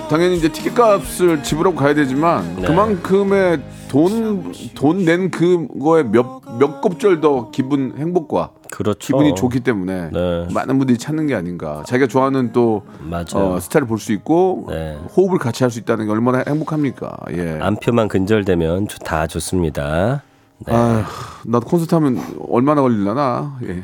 당연히 이제 티켓 값을 지불하고 가야 되지만 네. 그만큼의 돈 돈 낸 그거에 몇 몇 곱절 더 기분 행복과 그렇죠. 기분이 좋기 때문에 네. 많은 분들이 찾는 게 아닌가. 자기가 좋아하는 또. 어, 스타일을 볼수 있고 네. 호흡을 같이 할 수 있다는 게 얼마나 행복합니까. 예. 안표만 근절되면 조- 다 좋습니다. 네. 아, 나도 콘서트 하면 얼마나 걸리려나. 예.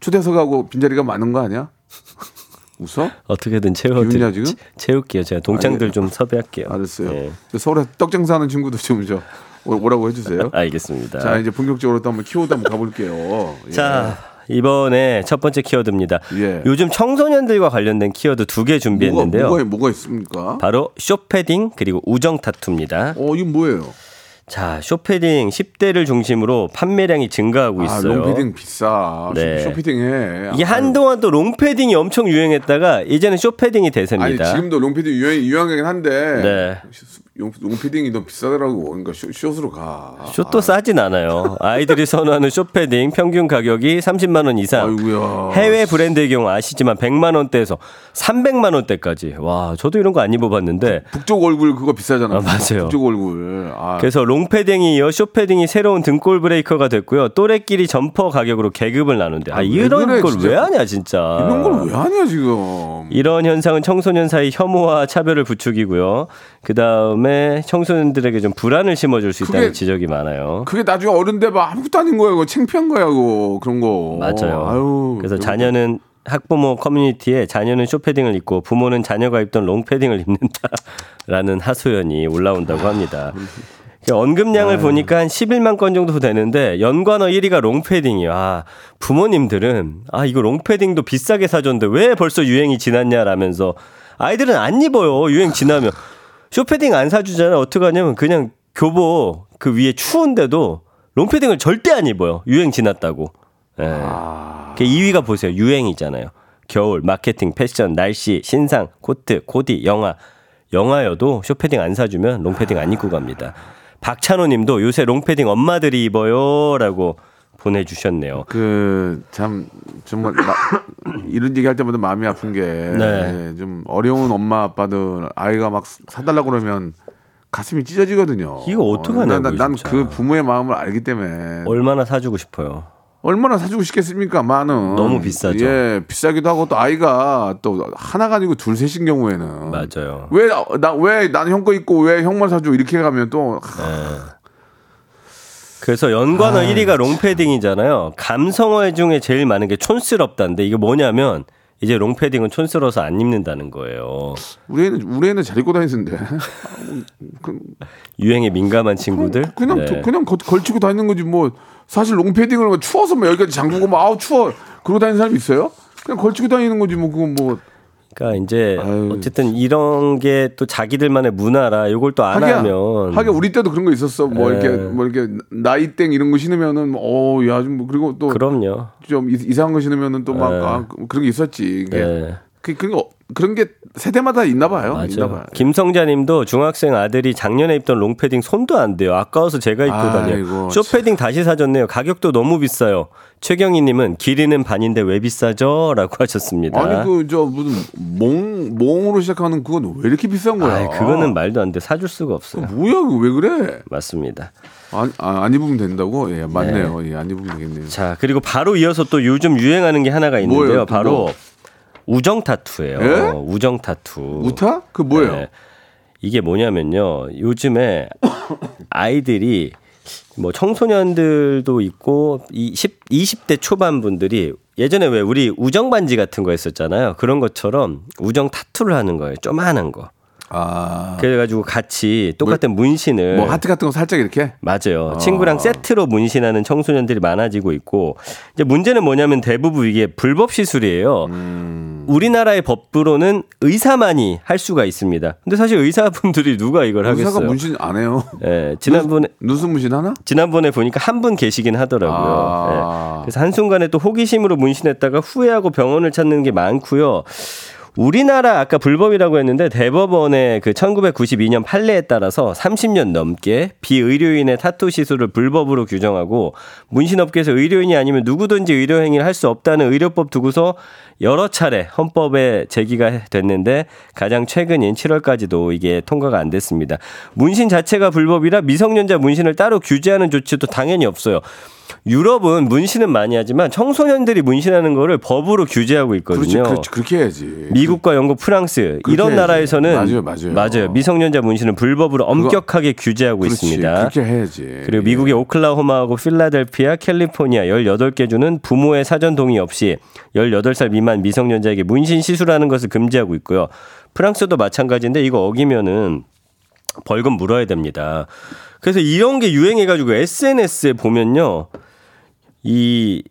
초대석하고 빈자리가 많은 거 아니야? 웃어? 어떻게든 기운이야, 채워드 지금? 채울게요. 제가 동창들 좀 섭외할게요. 알았어요. 네. 저 서울에 떡 장사하는 친구도 좀 저 오라고 해주세요. 알겠습니다. 자 이제 본격적으로 또 한번 키워드 한번 가볼게요. 예. 자, 이번에 첫 번째 키워드입니다. 예. 요즘 청소년들과 관련된 키워드 두 개 준비했는데요. 뭐가, 뭐가, 뭐가 있습니까? 바로 쇼패딩 그리고 우정 타투입니다. 어 이건 뭐예요? 자, 숏패딩 10대를 중심으로 판매량이 증가하고 아 있어요. 롱패딩 비싸. 네. 쇼패딩 해. 이게 아, 한동안 또 롱패딩이 엄청 유행했다가 이제는 숏패딩이 아니 대세입니다. 지금도 롱패딩 유행 유행하긴 한데 네. 용- 롱패딩이 너무 비싸더라고. 그러니까 쇼, short으로 가. short도 싸진 않아요. 아이들이 선호하는 숏패딩 평균 가격이 30만 원 이상. 아이고야. 해외 브랜드의 경우 아시지만 100만 원대에서 300만 원대까지. 와, 저도 이런 거 안 입어봤는데. 북쪽 얼굴 그거 비싸잖아. 아, 맞아요. 북쪽 얼굴. 아, 그래서 롱 패딩이 이어 숏패딩이 새로운 등골 breaker가 됐고요. 또래끼리 점퍼 가격으로 계급을 나누는데. 아, 아, 왜 이런 그래, 걸 진짜. 왜 하냐, 진짜. 이런 걸 왜 하냐 지금. 이런 현상은 청소년 사이 혐오와 차별을 부추기고요. 그 다음에 청소년들에게 좀 불안을 심어줄 수 있다는 그게- 지적이 많아요. 그게 나중에 어른 되면 아무것도 아닌 거야. 그거 창피한 거야. 그거 그런 거. 맞아요. 아유, 그래서 자녀는 학부모 커뮤니티에 자녀는 쇼패딩을 입고 부모는 자녀가 입던 롱패딩을 입는다라는 하소연이 올라온다고 합니다. 그 언급량을 보니까 한 11만 건 정도 되는데 연관어 1위가 롱패딩이야. 아, 부모님들은 아 이거 롱패딩도 비싸게 사줬는데 왜 벌써 유행이 지났냐라면서 아이들은 안 입어요. 유행 지나면 숏패딩 안 사주잖아요. 어떻게 하냐면 그냥 교복 그 위에 추운데도 롱패딩을 절대 안 입어요. 유행 지났다고. 예. 그 2위가 보세요. 유행이잖아요. 겨울, 마케팅, 패션, 날씨, 신상, 코트, 코디, 영화. 영화여도 숏패딩 안 사주면 롱패딩 안 입고 갑니다. 박찬호 님도 요새 롱패딩 엄마들이 입어요 라고 보내주셨네요. 그 참 정말 마- 이런 얘기 할 때마다 마음이 아픈 게 네. 좀 어려운 엄마 아빠들 아이가 막 사달라고 그러면 가슴이 찢어지거든요. 이거 어떡하냐고요, 난그 진짜. 부모의 마음을 알기 때문에 얼마나 사주고 싶어요. 얼마나 사주고 싶겠습니까? 많은 너무 비싸죠. 예, 비싸기도 하고 또 아이가 또 하나가 아니고 둘 셋인 경우에는 맞아요. 왜 나 왜 나는 형 거 있고 왜 형만 사줘 이렇게 가면 또 그래서 연관어 아, 1위가 롱패딩이잖아요. 감성어 중에 제일 많은 게 촌스럽다인데 이게 뭐냐면 이제 롱패딩은 촌스러워서 안 입는다는 거예요. 우리 애는 우리 애는 잘 입고 다니던데 유행에 민감한 친구들. 그냥 네. 그냥 거- 걸치고 다니는 거지 뭐 사실 롱패딩을 뭐 추워서 뭐 여기까지 잠그고 막 아우 추워 그러고 다니는 사람 있어요? 그냥 걸치고 다니는 거지 뭐 그건 뭐 그러니까 이제 아유. 어쨌든 이런 게 또 자기들만의 문화라 이걸 또 안 하면 하긴 우리 때도 그런 거 있었어 뭐 네. 이렇게 뭐 이렇게 나이땡 이런 거 신으면은 어야좀 그리고 또 그럼요. 좀 이상한 거 신으면은 또막 네. 아, 그런 게 있었지. 이게 네. 그, 그런 거 그런 게 세대마다 있나 봐요. 있나 맞아요. 봐요. 김성자님도 중학생 아들이 작년에 입던 롱패딩 손도 안 돼요. 아까워서 제가 입고 다녀요. 쇼패딩 다시 사줬네요. 가격도 너무 비싸요. 최경희님은 길이는 반인데 왜 비싸죠?라고 하셨습니다. 아니 그 저 무슨 몽 몽으로 시작하는 그건 왜 이렇게 비싼 거야? 아이, 그거는 말도 안 돼. 사줄 수가 없어요. 뭐야 그거 왜 그래? 맞습니다. 안, 아, 안 입으면 된다고? 예, 맞네요. 예, 안 입으면 되겠네요. 자, 그리고 바로 이어서 또 요즘 유행하는 게 하나가 있는데요. 뭐예요? 또 바로 뭐? 우정 타투예요. 예? 우정 타투. 우타? 그 뭐예요? 네. 이게 뭐냐면요. 요즘에 아이들이 뭐 청소년들도 있고 이 10, 20대 초반 분들이 예전에 왜 우리 우정 반지 같은 거 했었잖아요. 그런 것처럼 우정 타투를 하는 거예요. 조만한 거. 아, 그래가지고 같이 똑같은 문신을 뭐 하트 같은 거 살짝 이렇게? 맞아요. 친구랑 세트로 문신하는 청소년들이 많아지고 있고 이제 문제는 뭐냐면 대부분 이게 불법 시술이에요. 음. 우리나라의 법으로는 의사만이 할 수가 있습니다. 근데 사실 의사분들이 누가 이걸 의사가 하겠어요? 문신 안 해요. 예, 지난번에 눈썹 문신 하나? 지난번에 보니까 한 분 계시긴 하더라고요. 아. 예. 그래서 한 순간에 또 호기심으로 문신했다가 후회하고 병원을 찾는 게 많고요. 우리나라 아까 불법이라고 했는데 대법원의 그 1992년 판례에 따라서 30년 넘게 비의료인의 타투 시술을 불법으로 규정하고 문신업계에서 의료인이 아니면 누구든지 의료 행위를 할 수 없다는 의료법 두고서 여러 차례 헌법에 제기가 됐는데 가장 최근인 7월까지도 이게 통과가 안 됐습니다. 문신 자체가 불법이라 미성년자 문신을 따로 규제하는 조치도 당연히 없어요. 유럽은 문신은 많이 하지만 청소년들이 문신하는 거를 법으로 규제하고 그렇지, 있거든요. 그렇지, 그렇게 해야지. 미국과 영국, 프랑스 이런 해야지. 나라에서는 맞아요, 맞아요. 미성년자 문신은 불법으로 엄격하게 규제하고 그렇지, 있습니다. 그렇게 해야지. 그리고 미국의 오클라호마하고 필라델피아, 캘리포니아 18개 주는 부모의 사전 동의 없이 18살 미만 미성년자에게 문신 시술하는 것을 금지하고 있고요. 프랑스도 마찬가지인데 이거 어기면은 벌금 물어야 됩니다. 그래서 이런 게 유행해가지고 SNS에 보면요. 이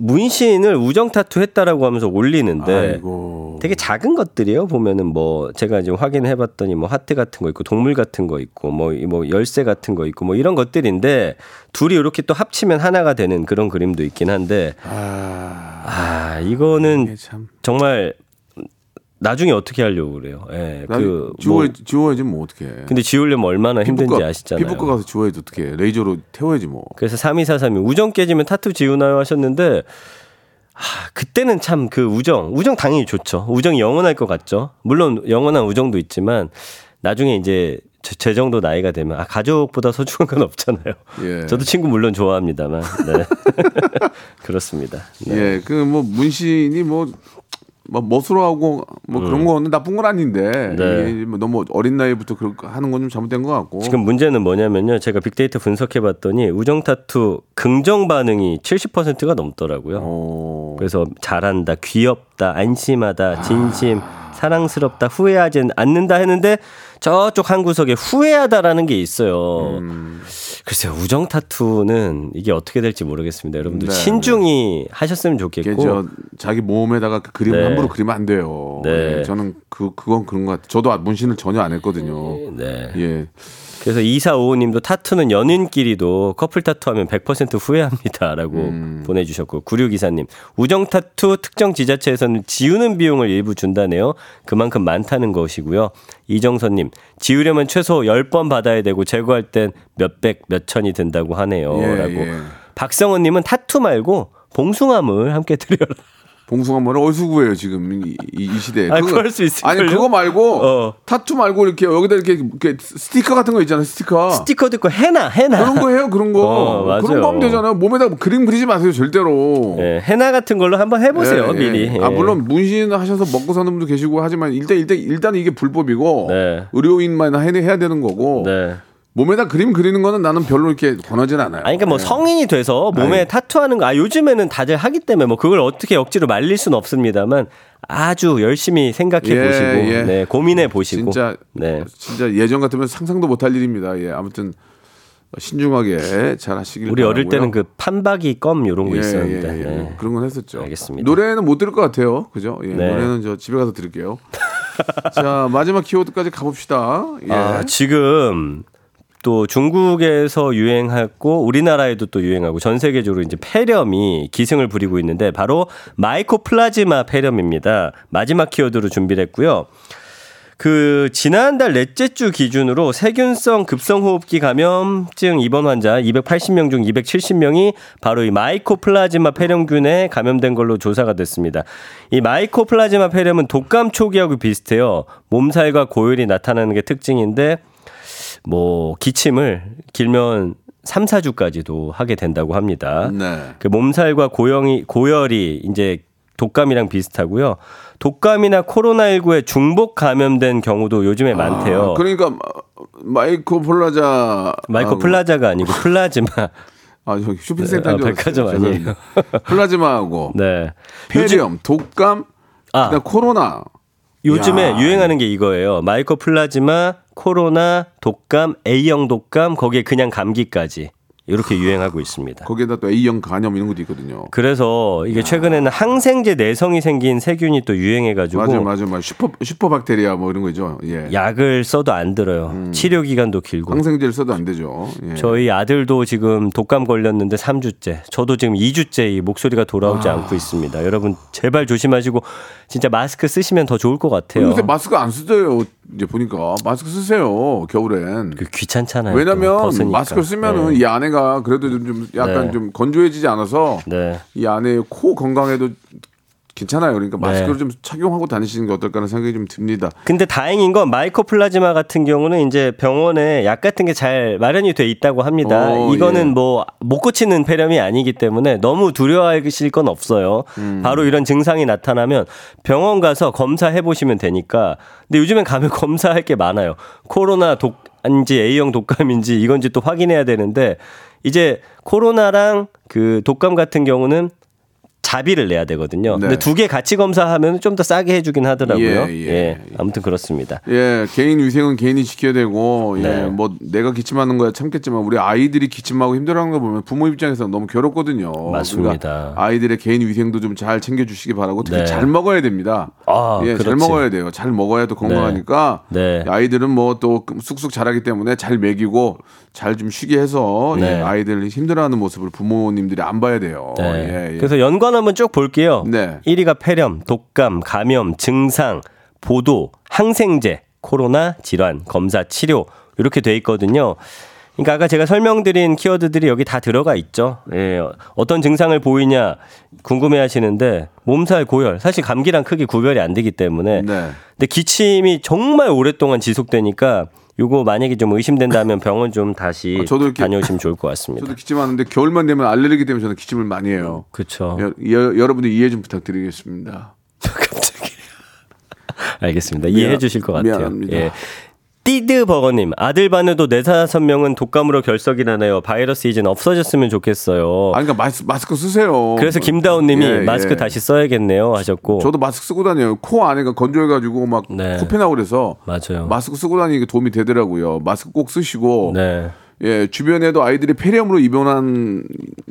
문신을 우정 타투 했다라고 하면서 올리는데 아이고. 되게 작은 것들이요. 보면은 뭐 제가 지금 확인해 봤더니 뭐 하트 같은 거 있고 동물 같은 거 있고 뭐, 이뭐 열쇠 같은 거 있고 뭐 이런 것들인데 둘이 이렇게 또 합치면 하나가 되는 그런 그림도 있긴 한데 아, 아, 이거는. 정말 나중에 어떻게 하려고 그래요. 예. 나그 지워 뭐, 지워야지 뭐 어떻게. 근데 지우려면 얼마나 힘든지 아시잖아요. 피부과 가서 지워야지 어떻게. 레이저로 태워야지 뭐. 그래서 3243이 우정 깨지면 타투 지우나요 하셨는데 아, 그때는 참 그 우정, 우정 당연히 좋죠. 우정이 영원할 것 같죠. 물론 영원한 우정도 있지만 나중에 이제 제, 제 정도 나이가 되면 아 가족보다 소중한 건 없잖아요. 예. 저도 친구 물론 좋아합니다만. 네. 그렇습니다. 네. 예, 그 뭐 문신이 뭐, 뭐 멋으로 하고 뭐 그런 거는 나쁜 건 아닌데 음. 네. 뭐 너무 어린 나이부터 그렇게 하는 건 좀 잘못된 것 같고. 지금 문제는 뭐냐면요. 제가 빅데이터 분석해 봤더니 우정 타투 긍정 반응이 70%가 넘더라고요. 어, 그래서 잘한다, 귀엽다, 안심하다, 진심, 사랑스럽다, 후회하지 않는다 했는데 저쪽 한 구석에 후회하다라는 게 있어요. 음. 글쎄요, 우정 타투는 이게 어떻게 될지 모르겠습니다. 여러분들 네, 신중히 하셨으면 좋겠고. 저 자기 몸에다가 그 그림 네. 함부로 그리면 안 돼요. 네. 예, 저는 그 그건 그런 것 같아요. 저도 문신을 전혀 안 했거든요. 네. 예. 그래서 2455님도 타투는 연인끼리도 커플 타투하면 100% 후회합니다라고 음. 보내주셨고 9624님 우정 타투 특정 지자체에서는 지우는 비용을 일부 준다네요. 그만큼 많다는 것이고요. 이정선님 지우려면 최소 10번 받아야 되고 제거할 땐 몇백 몇천이 든다고 하네요. 예, 라고 예. 박성원님은 타투 말고 봉숭아물 함께 드려라. 봉숭아물을 어디서 구해요 지금 이, 이- 이 시대에? 아, 그거- 수 있을걸요? 아니 그거 말고 어. 타투 말고 이렇게 여기다 이렇게, 이렇게 스티커 같은 거 있잖아요. 스티커. 스티커 듣고 헤나 헤나. 그런 거 해요, 그런 거. 어. 그런 거 하면 되잖아요. 몸에다 그림 그리지 마세요, 절대로. 예, 헤나 같은 걸로 한번 해보세요 예, 예. 미리. 아 예. 물론 문신 하셔서 먹고 사는 분도 계시고 하지만 일단 일단 일단 이게 불법이고 네. 의료인만 해- 해야 되는 거고 네. 몸에다 그림 그리는 거는 나는 별로 이렇게 권하진 않아요. 아니, 그러니까 뭐 예. 성인이 돼서 몸에 아니. 타투하는 거, 아, 요즘에는 다들 하기 때문에 뭐 그걸 어떻게 억지로 말릴 수는 없습니다만 아주 열심히 생각해 예, 보시고, 예. 네, 고민해 보시고. 진짜 네. 진짜 예전 같으면 상상도 못할 일입니다. 예, 아무튼 신중하게 잘 하시길 우리 어릴 바라고요. 때는 그 판박이 껌 요런 거 예, 있었는데. 예, 예. 네. 그런 건 했었죠. 알겠습니다. 노래는 못 들을 것 같아요. 그죠? 예, 네. 노래는 저 집에 가서 들을게요. 자, 마지막 키워드까지 가봅시다. 예. 아, 지금 또 중국에서 유행하고 우리나라에도 또 유행하고 전 세계적으로 이제 폐렴이 기승을 부리고 있는데 바로 마이코플라즈마 폐렴입니다. 마지막 키워드로 준비를 했고요. 그 지난달 넷째 주 기준으로 세균성 급성호흡기 감염증 입원 환자 280명 중 270명이 바로 이 마이코플라즈마 폐렴균에 감염된 걸로 조사가 됐습니다. 이 마이코플라즈마 폐렴은 독감 초기하고 비슷해요. 몸살과 고열이 나타나는 게 특징인데 뭐 기침을 길면 3, 4주까지도 하게 된다고 합니다. 네. 그 몸살과 고영이 고열이 이제 독감이랑 비슷하고요. 독감이나 코로나19에 중복 감염된 경우도 요즘에 많대요. 아, 그러니까 마- 마이코 플라자 마이코 플라자가 아니고 플라즈마. 아, 저기 쇼핑센터 아, 백화점 아니에요. 플라즈마하고 네. 폐렴, 독감, 아, 코로나. 요즘에 야. 유행하는 게 이거예요. 마이코플라즈마, 코로나, 독감, A형 독감, 거기에 그냥 감기까지. 이렇게 유행하고 있습니다. 거기에다 또 A형 간염 이런 것도 있거든요. 그래서 이게 최근에는 항생제 내성이 생긴 세균이 또 유행해가지고 맞아요, 맞아요, 맞아요. 슈퍼 슈퍼박테리아 뭐 이런 거죠. 예. 약을 써도 안 들어요. 치료 기간도 길고. 항생제를 써도 안 되죠. 예. 저희 아들도 지금 독감 걸렸는데 3주째. 저도 지금 2주째 이 목소리가 돌아오지 않고 있습니다. 여러분 제발 조심하시고 진짜 마스크 쓰시면 더 좋을 것 같아요. 요새 마스크 안 쓰세요. 이제 보니까 마스크 쓰세요. 겨울엔. 그 귀찮잖아요. 또 왜냐면. 마스크 쓰면은 네. 이 안에가 그래도 좀, 좀 약간 네. 좀 건조해지지 않아서 네. 이 안에 코 건강에도 괜찮아요. 그러니까 마스크를 네. 좀 착용하고 다니시는 게 어떨까 하는 생각이 좀 듭니다. 근데 다행인 건 마이코플라즈마 같은 경우는 이제 병원에 약 같은 게 잘 마련이 돼 있다고 합니다. 어, 이거는 예. 뭐못 고치는 폐렴이 아니기 때문에 너무 두려워하실 건 없어요. 음. 바로 이런 증상이 나타나면 병원 가서 검사해 보시면 되니까. 근데 요즘엔 가면 검사할 게 많아요. 코로나 독 인지 A형 독감인지 이건지 또 확인해야 되는데 이제 코로나랑 그 독감 같은 경우는 자비를 내야 되거든요. 네. 근데 두 개 같이 검사하면 좀 더 싸게 해주긴 하더라고요. 예, 예, 예, 아무튼 그렇습니다. 예, 개인 위생은 개인이 지켜야 되고, 예, 네. 뭐 내가 기침하는 거야 참겠지만 우리 아이들이 기침하고 힘들어하는 거 보면 부모 입장에서 너무 괴롭거든요. 맞습니다. 아이들의 개인 위생도 좀 잘 챙겨주시기 바라고 특히 네. 잘 먹어야 됩니다. 아, 예, 잘 그렇지. 먹어야 돼요. 잘 먹어야 또 건강하니까. 네. 아이들은 뭐 또 쑥쑥 자라기 때문에 잘 먹이고 잘 좀 쉬게 해서 예, 네. 아이들 힘들어하는 모습을 부모님들이 안 봐야 돼요. 네. 예, 예. 그래서 연관 한번 쭉 볼게요. 네. 1위가 폐렴, 독감, 감염, 증상, 보도, 항생제, 코로나, 질환, 검사, 치료 이렇게 돼 있거든요. 그러니까 아까 제가 설명드린 키워드들이 여기 다 들어가 있죠. 예, 어떤 증상을 보이냐 궁금해 하시는데 몸살, 고열. 사실 감기랑 크게 구별이 안 되기 때문에. 네. 근데 기침이 정말 오랫동안 지속되니까 요거 만약에 좀 의심된다면 병원 좀 다시 아, 저도 다녀오시면 좋을 것 같습니다. 저도 기침하는데 겨울만 되면 알레르기 때문에 저는 기침을 많이 해요. 그렇죠. 여, 여러분들 이해 좀 부탁드리겠습니다. 갑자기. 알겠습니다. 이해해 주실 것 같아요. 미안합니다. 예. 띠드 버거님, 아들 반에도 네다섯 명은 독감으로 결석이 나네요. 바이러스 이젠 없어졌으면 좋겠어요. 아니, 그러니까 마스, 마스크 쓰세요. 그래서 김다운님이 예, 마스크 예. 다시 써야겠네요 하셨고. 저도 마스크 쓰고 다녀요. 코 안에가 건조해가지고 막 네. 코피 나고 그래서 맞아요. 마스크 쓰고 다니는 게 도움이 되더라고요. 마스크 꼭 쓰시고 네, 예 주변에도 아이들이 폐렴으로 입원한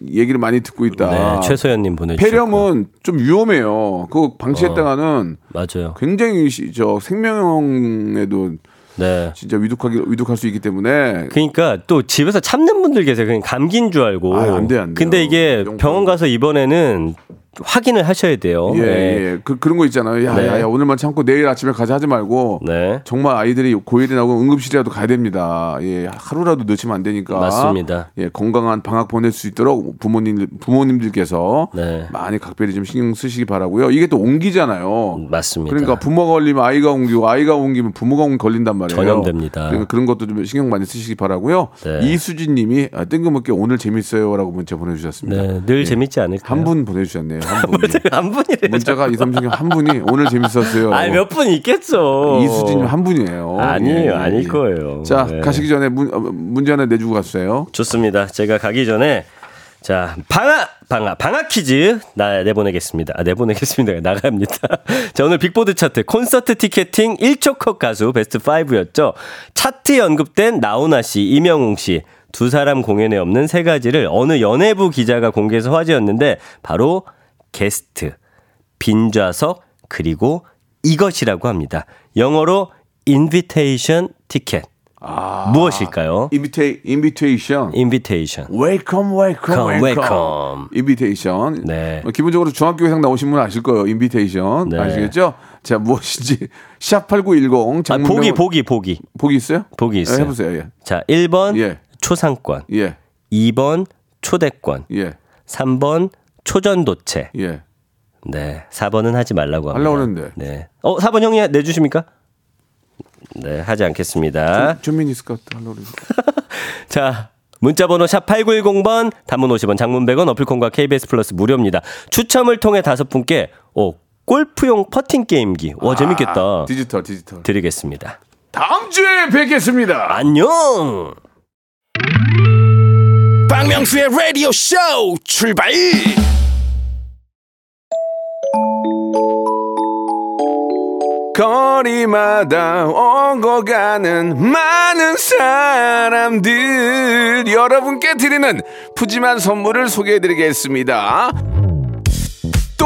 얘기를 많이 듣고 있다. 네, 최소연님 보내주셨고. 폐렴은 좀 위험해요. 그거 방치했다가는 맞아요. 굉장히 시- 저 생명에도 네. 진짜 위독하기 위독할 수 있기 때문에 그러니까 또 집에서 참는 분들 계세요. 그냥 감기인 줄 알고. 아, 안 돼요, 안 돼요. 근데 이게 그 병원 가서 이번에는 확인을 하셔야 돼요. 예, 네. 예. 그, 그런 거 있잖아요. 야, 네. 야, 야, 오늘만 참고 내일 아침에 가자 하지 말고. 네. 정말 아이들이 고열이 나고 응급실이라도 가야 됩니다. 예, 하루라도 늦으면 안 되니까. 맞습니다. 예, 건강한 방학 보낼 수 있도록 부모님, 부모님들께서 네. 많이 각별히 좀 신경 쓰시기 바라고요. 이게 또 옮기잖아요. 맞습니다. 그러니까 부모가 걸리면 아이가 옮기고 아이가 옮기면 부모가 옮- 걸린단 말이에요. 전염됩니다. 그러니까 그런 것도 좀 신경 많이 쓰시기 바라고요. 네. 이수진 님이 아, 뜬금없게 오늘 재밌어요라고 문자 보내 주셨습니다. 네, 늘 재밌지 않을까요? 한 분 보내 주셨네요. 한 분이. 한 분이래요. 문자가 이삼零한 분이 오늘 재밌었어요. 아니 몇분 있겠죠. 이수진 한 분이에요. 아니에요, 예, 예, 아닐 예. 거예요. 자 네. 가시기 전에 문, 어, 문제 하나 내주고 갔어요. 좋습니다. 제가 가기 전에 자 방아 방아 방아 퀴즈 나 내보내겠습니다. 아, 내보내겠습니다. 나갑니다. 자 오늘 빅보드 차트 콘서트 티켓팅 1초 컷 가수 베스트 5였죠. 차트 언급된 나훈아 씨, 임영웅 씨. 두 사람 공연에 없는 세 가지를 어느 연예부 기자가 공개해서 화제였는데 바로 게스트, 빈좌석 그리고 이것이라고 합니다. 영어로 invitation ticket. 무엇일까요? invita- invitation. welcome Come, welcome. welcome. invitation. 네. 어, 기본적으로 중학교 이상 나오신 분은 아실 거예요. 인비테이션. 네. 아시겠죠? 자 무엇인지 샵8910 아, 장문 보기, 병원- 보기, 보기. 보기 있어요? 보기 있어요. 네, 해 보세요. 예. 자, 1번 예. 초상권, 예. 2번 초대권, 예. 3번 초전도체. 예. 네. 4번은 하지 말라고 합니다. 하려고 그랬는데. 네. 어, 4번 형이 내 주십니까? 네, 하지 않겠습니다. 전민 스카트 하려고. 자, 문자 번호 샵 8910번, 단문 50원, 장문 100원, 어플 콩과 KBS 플러스 무료입니다. 추첨을 통해 다섯 분께, 어, 골프용 퍼팅 게임기. 와, 재밌겠다. 아, 디지털 디지털. 드리겠습니다. 다음 주에 뵙겠습니다. 안녕! 박명수의 라디오 쇼 출발 거리마다 오고 가는 많은 사람들 여러분께 드리는 푸짐한 선물을 소개해드리겠습니다.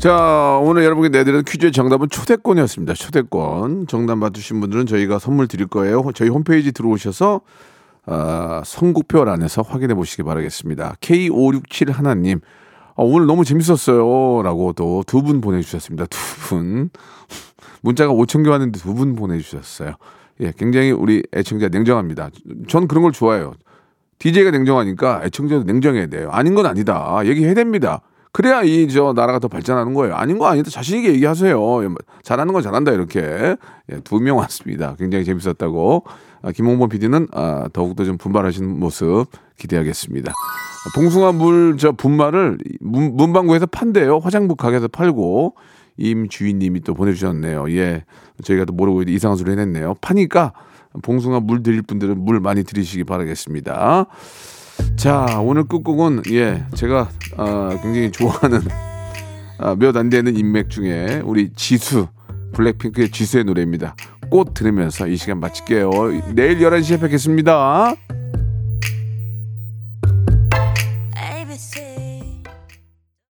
자, 오늘 여러분께 내드리는 퀴즈의 정답은 초대권이었습니다. 초대권. 정답 맞추신 분들은 저희가 선물 드릴 거예요. 저희 홈페이지 들어오셔서 아, 선곡표 안에서 확인해 보시기 바라겠습니다. K567 하나님. 아, 오늘 너무 재밌었어요. 라고 또 두 분 보내주셨습니다. 두 분. 문자가 5천 개 왔는데 두 분 보내주셨어요. 예, 굉장히 우리 애청자 냉정합니다. 전 그런 걸 좋아해요. DJ가 냉정하니까 애청자도 냉정해야 돼요. 아닌 건 아니다. 얘기해야 됩니다. 그래야 이 저 나라가 더 발전하는 거예요. 아닌 거 아니다. 자신 있게 얘기하세요. 예, 잘하는 건 잘한다 이렇게 예, 두명 왔습니다. 굉장히 재밌었다고. 아, 김홍범 PD는 아, 더욱더 좀 분발하시는 모습 기대하겠습니다. 아, 봉숭아 물 저 분말을 문, 문방구에서 판대요. 화장품 가게에서 팔고 임 주인님이 또 보내주셨네요. 예, 저희가 또 모르고 이상한 소리 해냈네요. 파니까 봉숭아 물 드릴 분들은 물 많이 드리시기 바라겠습니다. 자, 오늘 끝곡은 예, 제가 아, 굉장히 좋아하는 아, 몇안 되는 인맥 중에 우리 지수 블랙핑크의 지수의 노래입니다. 꽃 들으면서 이 시간 마칠게요. 내일 11시에 뵙겠습니다.